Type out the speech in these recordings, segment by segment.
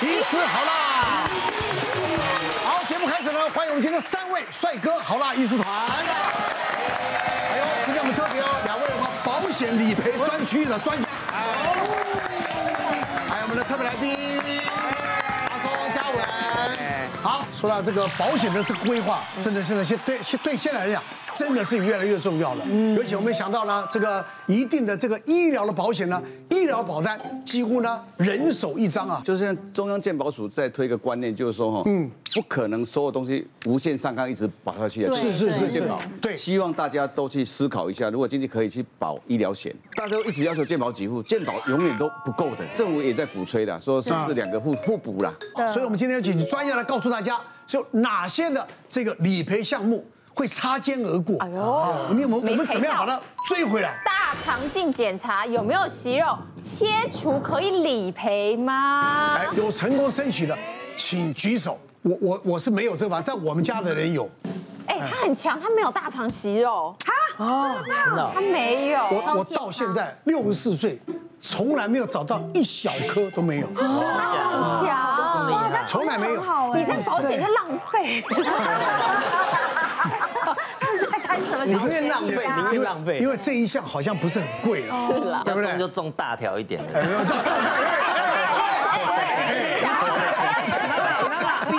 医师好啦。好，节目开始了，欢迎我们今天三位帅哥好啦艺术团。哎呦今天我们特别有两位我们保险理赔专区的专家，还有我们的特别来宾。好，说到这个保险的这个规划，真的现在现对对现在来讲。真的是越来越重要了，嗯而且我们想到呢，这个一定的这个医疗的保险呢，医疗保单几乎呢人手一张啊。就是现在中央健保署在推一个观念，就是说哈，嗯，不可能所有东西无限上纲一直保下去的。是是是是，对，希望大家都去思考一下，如果经济可以去保医疗险，大家都一直要求健保给付，健保永远都不够的。政府也在鼓吹了，说是不是两个互互补啦？所以我们今天要请专业来告诉大家，就哪些的这个理赔项目。会擦肩而过。哎呦，你我们我们怎么样把它追回来？大肠镜检查有没有息肉？切除可以理赔吗？哎，有成功申请的，请举手。我我我是没有这个吧，但我们家的人有。哎，他很强，他没有大肠息肉。啊，哦，真的，他没有。我我到现在六十四岁，从来没有找到一小颗都没有。真的很强，从来没有。你这保险就浪费。是在干什么？宁愿浪费，宁愿浪费，因为这一项好像不是很贵啊，是啦，对不对？就中大条一点的。比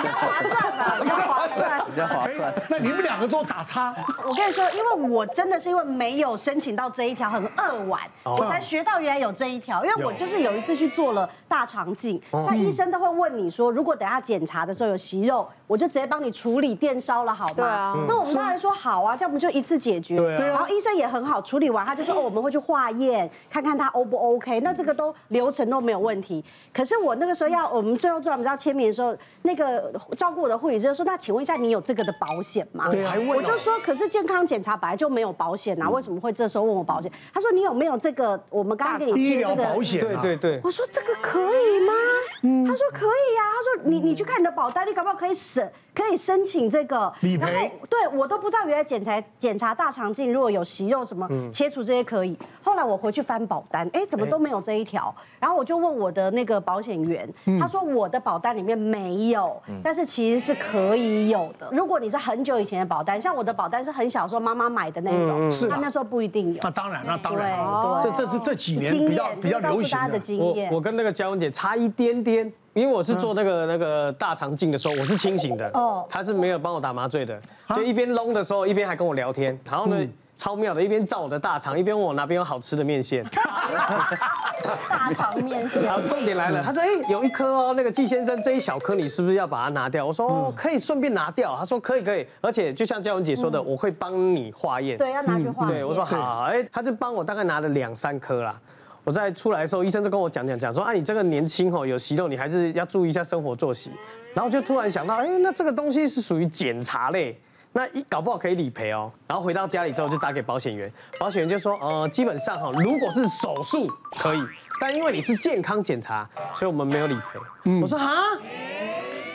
较划算。那你们两个都打叉？我跟你说，因为我真的是因为没有申请到这一条，很扼腕，我才学到原来有这一条。因为我就是有一次去做了大肠镜，那医生都会问你说，如果等下检查的时候有息肉，我就直接帮你处理电烧了，好吗？对啊。那我们当然说好啊，这样我们就一次解决？对。然后医生也很好，处理完他就说，哦，我们会去化验，看看他 O 不 OK。那这个都流程都没有问题。可是我那个时候要我们最后做完，我们要签名的时候，那个照顾我的护理师就说，那请问一下，你有这个的保险吗？对啊。我就说，可是健康检查本来就没有保险啊，为什么会这时候问我保险？他说，你有没有这个？我们刚刚给你医疗保险。对对对。我说这个可以吗？他说可以呀。他说你你去看你的保单，你搞不好可以省。可以申请这个理赔，对我都不知道原来检查检查大肠镜如果有息肉什么切除这些可以。后来我回去翻保单，哎，怎么都没有这一条？然后我就问我的那个保险员，他说我的保单里面没有，但是其实是可以有的。如果你是很久以前的保单，像我的保单是很小时候妈妈买的那种，是他那时候不一定有。那当然，那当然，这这是这几年比较比较流行的经验。我我跟那个嘉文姐差一点点。因为我是做那个那个大肠镜的时候，我是清醒的，哦，他是没有帮我打麻醉的，就一边弄的时候，一边还跟我聊天，然后呢，超妙的，一边照我的大肠，一边问我哪边有好吃的面线。大肠面线。好重点来了，他说，哎，有一颗哦，那个季先生这一小颗，你是不是要把它拿掉？我说，哦，可以顺便拿掉。他说，可以可以，而且就像嘉文姐说的，我会帮你化验。对，要拿去化验。对，我说好，哎，他就帮我大概拿了两三颗啦。我在出来的时候，医生就跟我讲讲讲说，啊，你这个年轻吼有息肉，你还是要注意一下生活作息。然后就突然想到，哎，那这个东西是属于检查类，那一搞不好可以理赔哦。然后回到家里之后就打给保险员，保险员就说，呃，基本上哈，如果是手术可以，但因为你是健康检查，所以我们没有理赔。我说哈。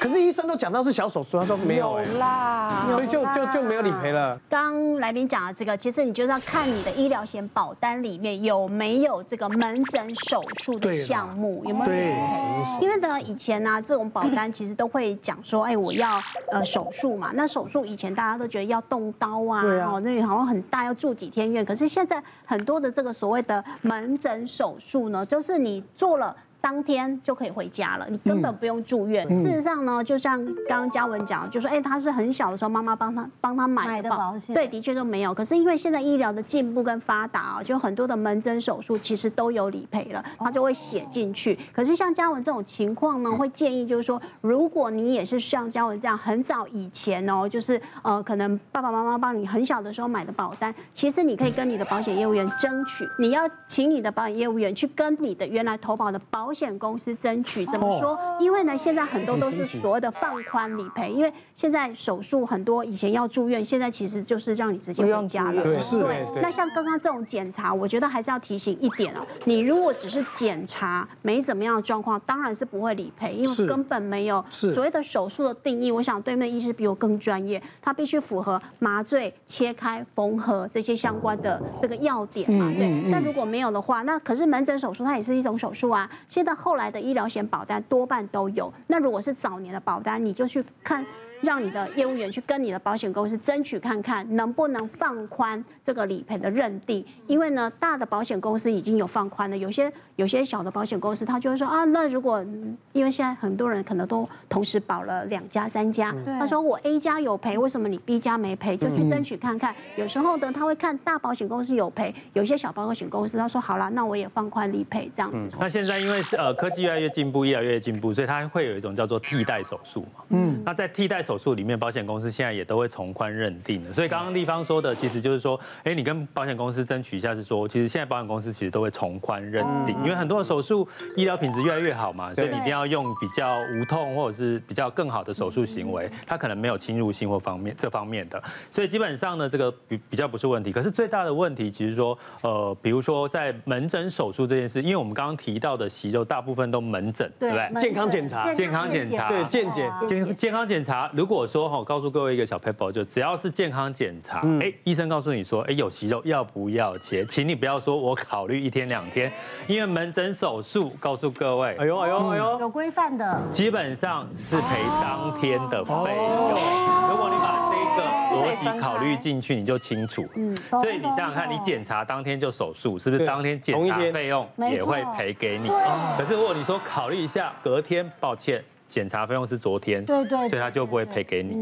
可是医生都讲到是小手术，他说没有啦，所以就就就没有理赔了。刚来宾讲的这个，其实你就是要看你的医疗险保单里面有没有这个门诊手术的项目，有没有理赔？因为呢，以前呢，这种保单其实都会讲说，哎，我要呃手术嘛。那手术以前大家都觉得要动刀啊，哦，那好像很大，要住几天院。可是现在很多的这个所谓的门诊手术呢，就是你做了。当天就可以回家了，你根本不用住院。嗯、事实上呢，就像刚刚嘉文讲，就说哎，他是很小的时候妈妈帮他帮他买的保险，对，的确都没有。可是因为现在医疗的进步跟发达啊，就很多的门诊手术其实都有理赔了，他就会写进去。可是像嘉文这种情况呢，会建议就是说，如果你也是像嘉文这样很早以前哦，就是呃，可能爸爸妈妈帮你很小的时候买的保单，其实你可以跟你的保险业务员争取，你要请你的保险业务员去跟你的原来投保的保险。险公司争取怎么说？因为呢，现在很多都是所谓的放宽理赔，因为现在手术很多以前要住院，现在其实就是让你直接回家了。对，是。那像刚刚这种检查，我觉得还是要提醒一点哦，你如果只是检查没怎么样的状况，当然是不会理赔，因为根本没有所谓的手术的定义。我想对面医师比我更专业，他必须符合麻醉、切开、缝合这些相关的这个要点嘛。对。那如果没有的话，那可是门诊手术它也是一种手术啊。现那后来的医疗险保单多半都有。那如果是早年的保单，你就去看。让你的业务员去跟你的保险公司争取看看能不能放宽这个理赔的认定，因为呢，大的保险公司已经有放宽了，有些有些小的保险公司他就会说啊，那如果因为现在很多人可能都同时保了两家三家，他说我 A 家有赔，为什么你 B 家没赔？就去争取看看。有时候呢，他会看大保险公司有赔，有些小保险公司他说好了，那我也放宽理赔这样子。那现在因为是呃科技越来越进步，医疗越来越进步，所以它会有一种叫做替代手术嘛。嗯，那在替代手术里面，保险公司现在也都会从宽认定的。所以刚刚立芳说的，其实就是说，哎，你跟保险公司争取一下，是说，其实现在保险公司其实都会从宽认定，因为很多的手术医疗品质越来越好嘛，所以你一定要用比较无痛或者是比较更好的手术行为，它可能没有侵入性或方面这方面的，所以基本上呢，这个比比较不是问题。可是最大的问题，其实说，呃，比如说在门诊手术这件事，因为我们刚刚提到的息肉大部分都门诊，对不对？健康检查，健康检查，对健检，健健康检查，如果说哈。告诉各位一个小 paper，，就只要是健康检查，哎，医生告诉你说，哎，有息肉要不要切？请你不要说我考虑一天两天，因为门诊手术，告诉各位，哎呦哎呦哎呦，有规范的，基本上是赔当天的费用。如果你把这个逻辑考虑进去，你就清楚。嗯，所以你想想看，你检查当天就手术，是不是当天检查费用也会赔给你？可是如果你说考虑一下，隔天，抱歉。检查费用是昨天，对对，所以他就不会赔给你。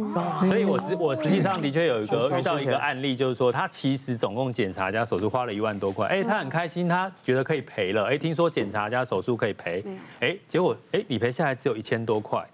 所以我实我实际上的确有一个遇到一个案例，就是说他其实总共检查加手术花了一万多块，哎，他很开心，他觉得可以赔了，哎，听说检查加手术可以赔，哎，结果哎理赔下来只有一千多块，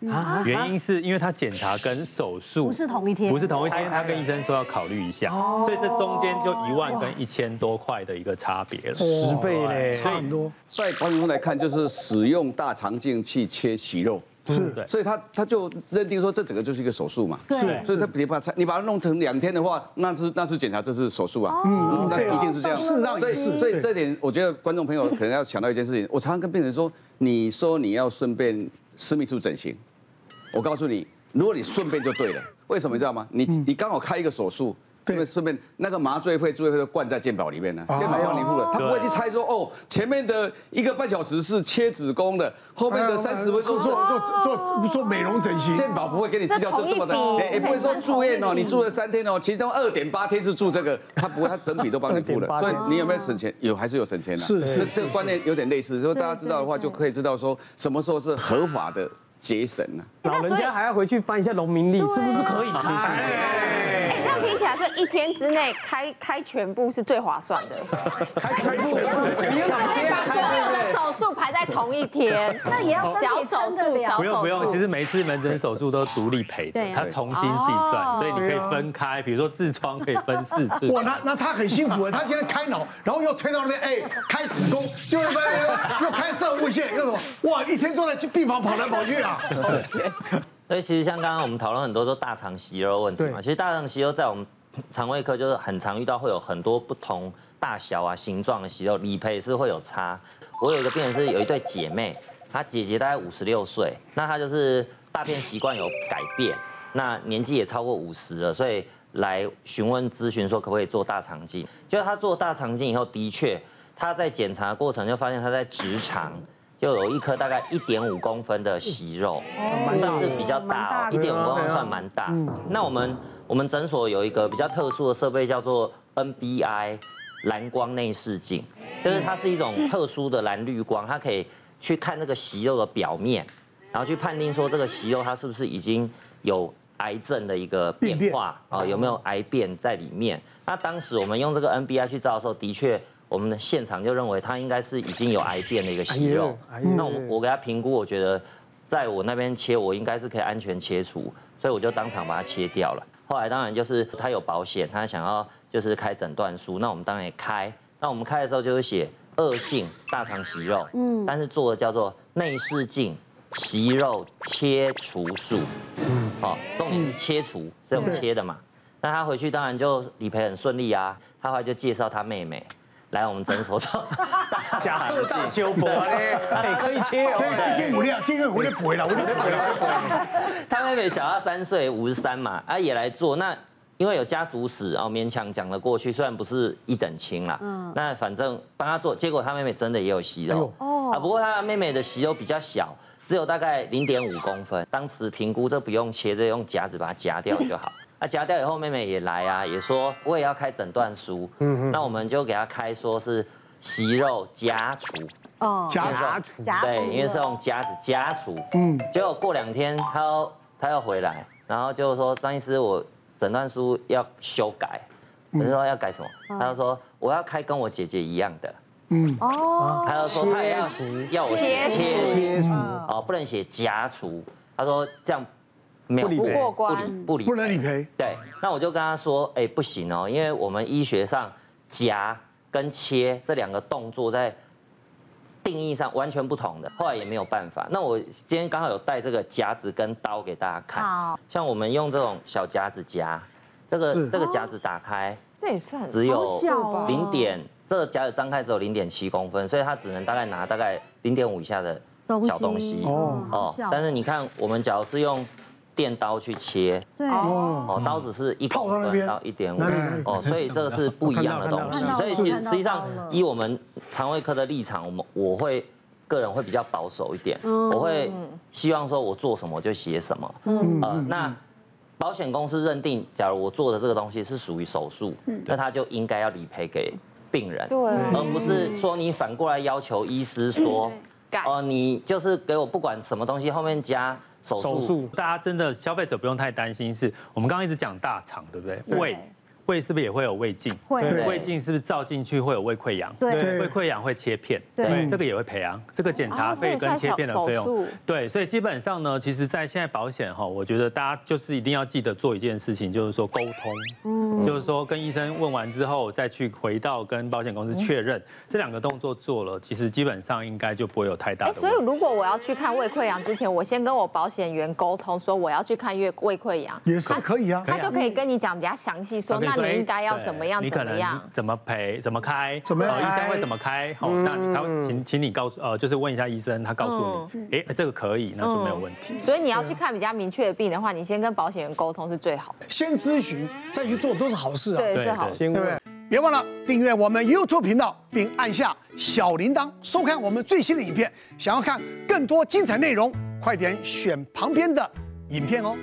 原因是因为他检查跟手术不是同一天，不是同一天，他跟医生说要考虑一下，所以这中间就一万跟一千多块的一个差别了，十倍嘞，差很多。在观众来看，就是使用大肠镜去切息肉。是，所以他他就认定说这整个就是一个手术嘛，是，所以他别怕拆，你把它弄成两天的话，那是那是检查，这是手术啊，嗯，那一定是这样，是让所以所以这点我觉得观众朋友可能要想到一件事情，我常常跟病人说，你说你要顺便私密处整形，我告诉你，如果你顺便就对了，为什么你知道吗？你你刚好开一个手术。因为顺便那个麻醉费、住院费都灌在健保里面呢，健保帮你付了，他不会去猜说哦，前面的一个半小时是切子宫的，后面的三十分钟做做做做美容整形，健保不会给你计较这这么的，也不会说住院哦，你住了三天哦，其中二点八天是住这个，他不会，他整笔都帮你付了，所以你有没有省钱？有还是有省钱的？是是，这个观念有点类似，如果大家知道的话，就可以知道说什么时候是合法的节省呢？老人家还要回去翻一下农民历，是不是可以开？听起来是一天之内开开全部是最划算的，开开全部，你把所有的手术排在同一天，那也要小手术，小手术。不用不用，其实每一次门诊手术都独立赔的，他重新计算，所以你可以分开，比如说痔疮可以分四次。哇，那那他很辛苦啊，他今天开脑，然后又推到那边，哎，开子宫，就又又开射物线，又什么？哇，一天都在去病房跑来跑去啊。所以其实像刚刚我们讨论很多都大肠息肉问题嘛，其实大肠息肉在我们肠胃科就是很常遇到，会有很多不同大小啊、形状的息肉，理赔是会有差。我有一个病人是有一对姐妹，她姐姐大概五十六岁，那她就是大便习惯有改变，那年纪也超过五十了，所以来询问咨询说可不可以做大肠镜。就她做大肠镜以后，的确她在检查过程就发现她在直肠。就有一颗大概一点五公分的息肉，算是比较大哦，一点五公分算蛮大。那我们我们诊所有一个比较特殊的设备，叫做 NBI 蓝光内视镜，就是它是一种特殊的蓝绿光，它可以去看那个息肉的表面，然后去判定说这个息肉它是不是已经有癌症的一个变化啊，有没有癌变在里面。那当时我们用这个 NBI 去照的时候，的确。我们的现场就认为他应该是已经有癌变的一个息肉，那我我给他评估，我觉得在我那边切，我应该是可以安全切除，所以我就当场把它切掉了。后来当然就是他有保险，他想要就是开诊断书，那我们当然也开。那我们开的时候就是写恶性大肠息肉，嗯，但是做的叫做内视镜息肉切除术，嗯，好，重点是切除，这种切的嘛。那他回去当然就理赔很顺利啊，他后来就介绍他妹妹。来我们诊所做 假二大修补嘞，可以切。这今天五两，今天五两不会了，我就不会了。他妹妹小他三岁，五十三嘛，啊也来做。那因为有家族史，哦勉强讲得过去，虽然不是一等亲啦，嗯，那反正帮他做，结果他妹妹真的也有息肉，哦，啊，不过他妹妹的息肉比较小，只有大概零点五公分，当时评估这不用切，这用夹子把它夹掉就好。那夹掉以后，妹妹也来啊，也说我也要开诊断书，嗯，那我们就给她开说是息肉夹除，哦，夹除，对，因为是用夹子夹除，嗯，结果过两天她又她又回来，然后就说张医师我。诊断书要修改，我就说要改什么？他就说我要开跟我姐姐一样的。嗯哦，他就说他也要要我写切除哦，不能写夹除。他说这样没有不过关，不理不能理赔。对，那我就跟他说，哎，不行哦，因为我们医学上夹跟切这两个动作在定义上完全不同的，后来也没有办法。那我今天刚好有带这个夹子跟刀给大家看。像我们用这种小夹子夹，这个这个夹子打开，这也算只有零点，这个夹子张开只有零点七公分，所以它只能大概拿大概零点五以下的小东西。哦哦，但是你看，我们假如是用。电刀去切，对。哦，刀子是一公分到一点五。哦，所以这个是不一样的东西。所以其实实际上，以我们肠胃科的立场，我们我会个人会比较保守一点，我会希望说我做什么就写什么。嗯。呃，那保险公司认定，假如我做的这个东西是属于手术，那他就应该要理赔给病人，对，而不是说你反过来要求医师说，哦，你就是给我不管什么东西后面加。手术，大家真的消费者不用太担心，是我们刚刚一直讲大肠，对不对？胃。胃是不是也会有胃镜？会，胃镜是不是照进去会有胃溃疡？对，胃溃疡会切片，对，这个也会赔啊。这个检查费跟切片的费用，对，所以基本上呢，其实，在现在保险哈，我觉得大家就是一定要记得做一件事情，就是说沟通，嗯，就是说跟医生问完之后，再去回到跟保险公司确认，这两个动作做了，其实基本上应该就不会有太大的。所以如果我要去看胃溃疡之前，我先跟我保险员沟通，说我要去看月胃溃疡，也是。可以啊，他就可以跟你讲比较详细，说那。你应该要怎么样？你可能怎么赔？怎么开？怎么样医生会怎么开？好，那你他请请你告诉呃，就是问一下医生，他告诉你，哎，这个可以，那就没有问题。所以你要去看比较明确的病的话，你先跟保险员沟通是最好的。先咨询再去做都是好事啊，对，是好事，对不对？别忘了订阅我们 YouTube 频道，并按下小铃铛，收看我们最新的影片。想要看更多精彩内容，快点选旁边的影片哦。